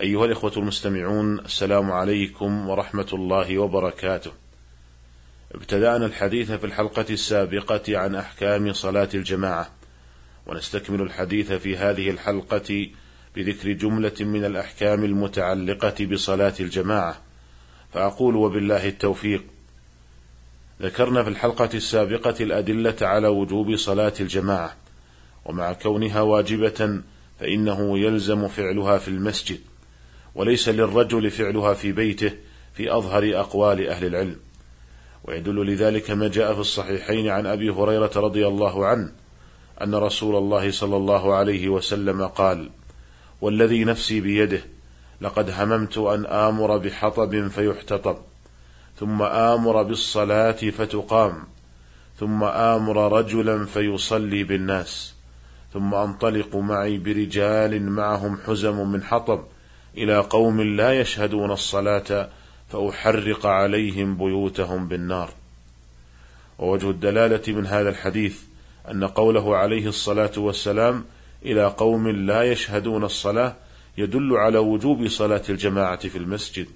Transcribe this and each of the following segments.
أيها الإخوة المستمعون السلام عليكم ورحمة الله وبركاته. ابتدأنا الحديث في الحلقة السابقة عن أحكام صلاة الجماعة، ونستكمل الحديث في هذه الحلقة بذكر جملة من الأحكام المتعلقة بصلاة الجماعة، فأقول وبالله التوفيق. ذكرنا في الحلقة السابقة الأدلة على وجوب صلاة الجماعة، ومع كونها واجبة فإنه يلزم فعلها في المسجد. وليس للرجل فعلها في بيته في أظهر أقوال أهل العلم. ويدل لذلك ما جاء في الصحيحين عن أبي هريرة رضي الله عنه أن رسول الله صلى الله عليه وسلم قال والذي نفسي بيده لقد هممت أن آمر بحطب فيحتطب ثم آمر بالصلاة فتقام ثم آمر رجلا فيصلي بالناس ثم أنطلق معي برجال معهم حزم من حطب إلى قوم لا يشهدون الصلاة فأحرق عليهم بيوتهم بالنار. ووجه الدلالة من هذا الحديث أن قوله عليه الصلاة والسلام إلى قوم لا يشهدون الصلاة يدل على وجوب صلاة الجماعة في المسجد،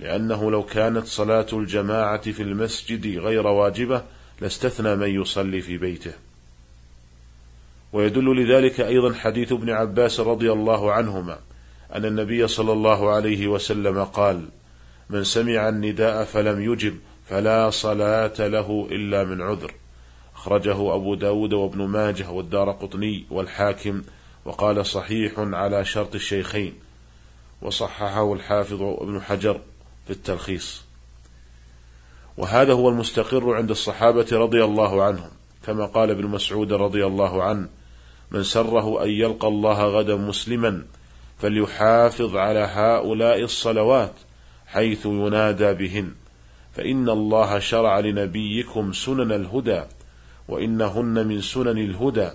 لأنه لو كانت صلاة الجماعة في المسجد غير واجبة لاستثنى من يصلي في بيته. ويدل لذلك أيضا حديث ابن عباس رضي الله عنهما أن النبي صلى الله عليه وسلم قال: من سمع النداء فلم يجب فلا صلاة له إلا من عذر. أخرجه أبو داود وابن ماجه والدار قطني والحاكم وقال صحيح على شرط الشيخين وصححه الحافظ ابن حجر في التلخيص وهذا هو المستقر عند الصحابة رضي الله عنهم كما قال ابن مسعود رضي الله عنه من سره أن يلقى الله غدا مسلما فليحافظ على هؤلاء الصلوات حيث ينادى بهن. فإن الله شرع لنبيكم سنن الهدى وإنهن من سنن الهدى.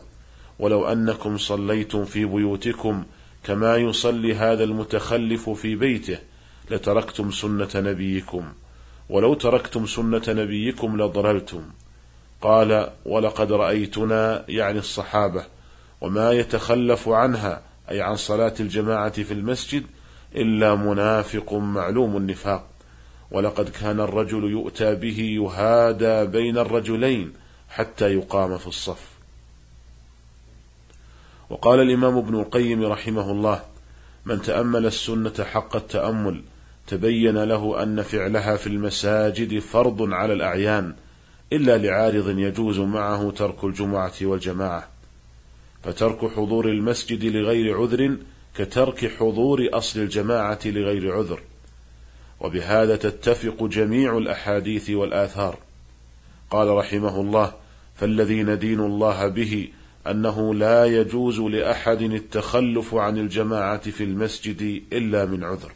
ولو أنكم صليتم في بيوتكم كما يصلي هذا المتخلف في بيته لتركتم سنة نبيكم. ولو تركتم سنة نبيكم لضللتم. قال ولقد رأيتنا يعني الصحابة وما يتخلف عنها أي عن صلاة الجماعة في المسجد إلا منافق معلوم النفاق. ولقد كان الرجل يؤتى به يهادى بين الرجلين حتى يقام في الصف. وقال الإمام ابن القيم رحمه الله من تأمل السنة حق التأمل تبين له أن فعلها في المساجد فرض على الأعيان إلا لعارض يجوز معه ترك الجمعة والجماعة. فترك حضور المسجد لغير عذر كترك حضور أصل الجماعة لغير عذر. وبهذا تتفق جميع الأحاديث والآثار. قال رحمه الله فالذي ندين الله به أنه لا يجوز لأحد التخلف عن الجماعة في المسجد إلا من عذر.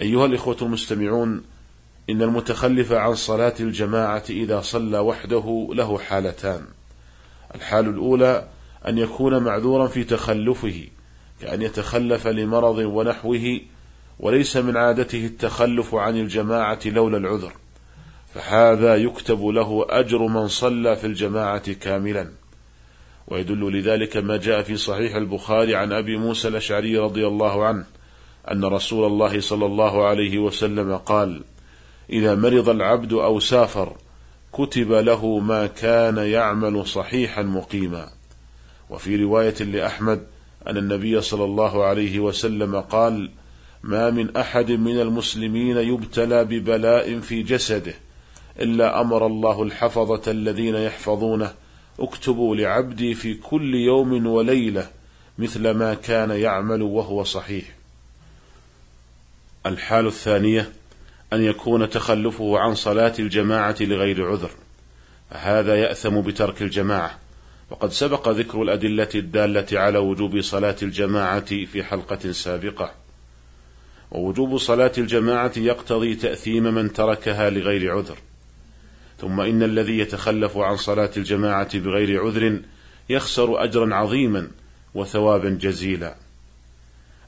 أيها الإخوة المستمعون إن المتخلف عن صلاة الجماعة إذا صلى وحده له حالتان. الحال الأولى أن يكون معذورا في تخلفه كأن يتخلف لمرض ونحوه وليس من عادته التخلف عن الجماعة لولا العذر. فهذا يكتب له أجر من صلى في الجماعة كاملا. ويدل لذلك ما جاء في صحيح البخاري عن أبي موسى الأشعري رضي الله عنه أن رسول الله صلى الله عليه وسلم قال إذا مرض العبد أو سافر كتب له ما كان يعمل صحيحا مقيما. وفي رواية لأحمد أن النبي صلى الله عليه وسلم قال ما من أحد من المسلمين يبتلى ببلاء في جسده إلا أمر الله الحفظة الذين يحفظونه اكتبوا لعبدي في كل يوم وليلة مثل ما كان يعمل وهو صحيح. الحال الثانية أن يكون تخلفه عن صلاة الجماعة لغير عذر. فهذا يأثم بترك الجماعة. وقد سبق ذكر الأدلة الدالة على وجوب صلاة الجماعة في حلقة سابقة. ووجوب صلاة الجماعة يقتضي تأثيم من تركها لغير عذر. ثم إن الذي يتخلف عن صلاة الجماعة بغير عذر يخسر أجرا عظيما وثوابا جزيلا.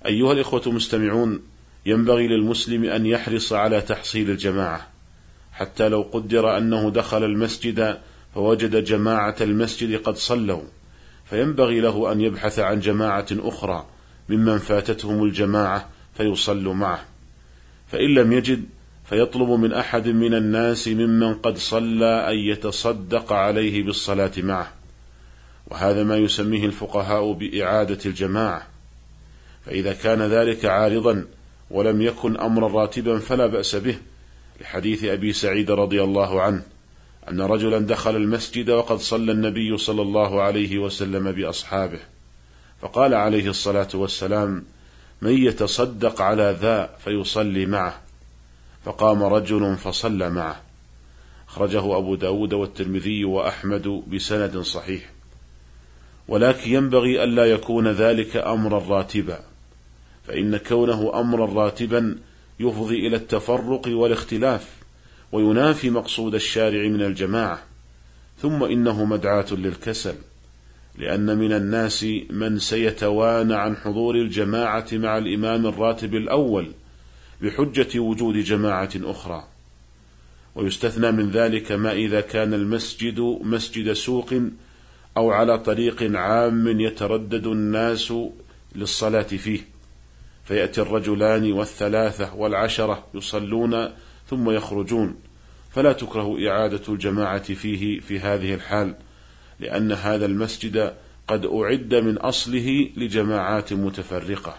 أيها الإخوة المستمعون ينبغي للمسلم أن يحرص على تحصيل الجماعة حتى لو قدر أنه دخل المسجد فوجد جماعة المسجد قد صلوا. فينبغي له أن يبحث عن جماعة أخرى ممن فاتتهم الجماعة فيصلوا معه. فإن لم يجد فيطلب من أحد من الناس ممن قد صلى أن يتصدق عليه بالصلاة معه. وهذا ما يسميه الفقهاء بإعادة الجماعة. فإذا كان ذلك عارضا ولم يكن أمرا راتبا فلا بأس به لحديث أبي سعيد رضي الله عنه أن رجلا دخل المسجد وقد صلى النبي صلى الله عليه وسلم بأصحابه فقال عليه الصلاة والسلام من يتصدق على ذا فيصلي معه. فقام رجل فصلى معه. أخرجه أبو داود والترمذي وأحمد بسند صحيح. ولكن ينبغي ألا يكون ذلك أمرا راتبا. فإن كونه أمرا راتبا يفضي إلى التفرق والاختلاف وينافي مقصود الشارع من الجماعة ثم إنه مدعاة للكسل لأن من الناس من سيتوانى عن حضور الجماعة مع الإمام الراتب الأول بحجة وجود جماعة أخرى. ويستثنى من ذلك ما إذا كان المسجد مسجد سوق أو على طريق عام يتردد الناس للصلاة فيه. فيأتي الرجلان والثلاثة والعشرة يصلون ثم يخرجون. فلا تكره إعادة الجماعة فيه في هذه الحال لأن هذا المسجد قد أعد من أصله لجماعات متفرقة.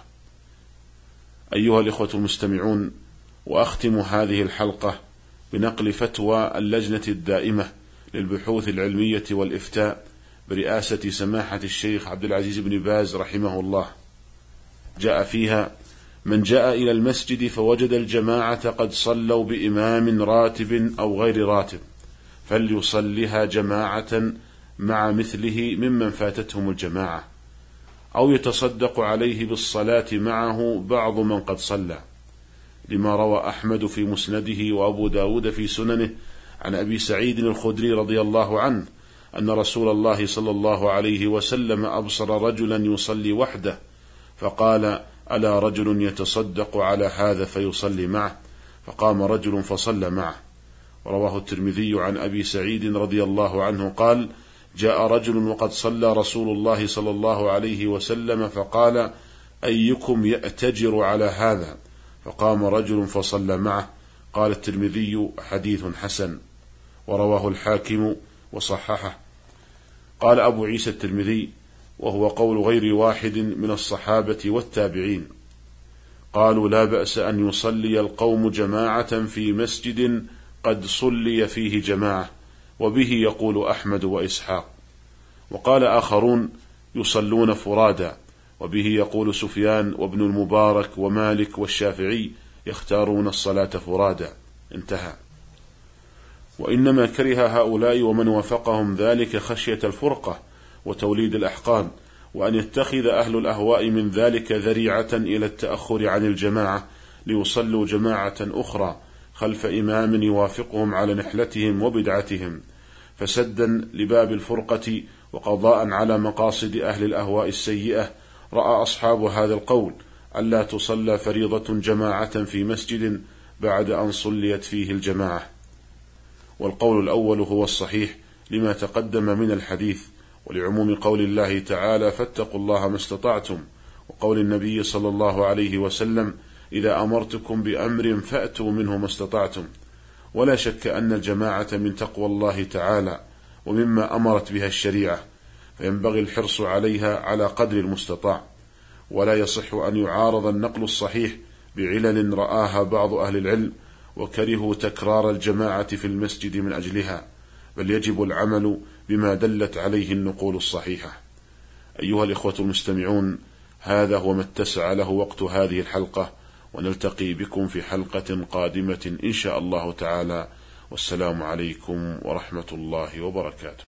أيها الإخوة المستمعون وأختم هذه الحلقة بنقل فتوى اللجنة الدائمة للبحوث العلمية والإفتاء برئاسة سماحة الشيخ عبد العزيز بن باز رحمه الله. جاء فيها من جاء إلى المسجد فوجد الجماعة قد صلوا بإمام راتب أو غير راتب فليصلها جماعة مع مثله ممن فاتتهم الجماعة أو يتصدق عليه بالصلاة معه بعض من قد صلى لما روى أحمد في مسنده وأبو داود في سننه عن أبي سعيد الخدري رضي الله عنه أن رسول الله صلى الله عليه وسلم أبصر رجلا يصلي وحده فقال ألا رجل يتصدق على هذا فيصلي معه؟ فقام رجل فصلى معه. ورواه الترمذي عن أبي سعيد رضي الله عنه قال جاء رجل وقد صلى رسول الله صلى الله عليه وسلم فقال أيكم يأتجر على هذا؟ فقام رجل فصلى معه. قال الترمذي حديث حسن. ورواه الحاكم وصححه. قال أبو عيسى الترمذي وهو قول غير واحد من الصحابة والتابعين. قالوا لا بأس أن يصلي القوم جماعة في مسجد قد صلي فيه جماعة وبه يقول أحمد وإسحاق. وقال آخرون يصلون فرادا وبه يقول سفيان وابن المبارك ومالك والشافعي يختارون الصلاة فرادا انتهى. وإنما كره هؤلاء ومن وافقهم ذلك خشية الفرقة وتوليد الأحقان وأن يتخذ أهل الأهواء من ذلك ذريعة إلى التأخر عن الجماعة ليصلوا جماعة أخرى خلف إمام يوافقهم على نحلتهم وبدعتهم. فسدا لباب الفرقة وقضاء على مقاصد أهل الأهواء السيئة رأى أصحاب هذا القول ألا تصلى فريضة جماعة في مسجد بعد أن صليت فيه الجماعة. والقول الأول هو الصحيح لما تقدم من الحديث. ولعموم قول الله تعالى فاتقوا الله ما استطعتم وقول النبي صلى الله عليه وسلم إذا أمرتكم بأمر فأتوا منه ما استطعتم. ولا شك أن الجماعة من تقوى الله تعالى ومما أمرت بها الشريعة فينبغي الحرص عليها على قدر المستطاع. ولا يصح أن يعارض النقل الصحيح بعلل رآها بعض أهل العلم وكرهوا تكرار الجماعة في المسجد من أجلها بل يجب العمل بما دلت عليه النقول الصحيحة. أيها الإخوة المستمعون هذا هو ما اتسع له وقت هذه الحلقة ونلتقي بكم في حلقة قادمة إن شاء الله تعالى. والسلام عليكم ورحمة الله وبركاته.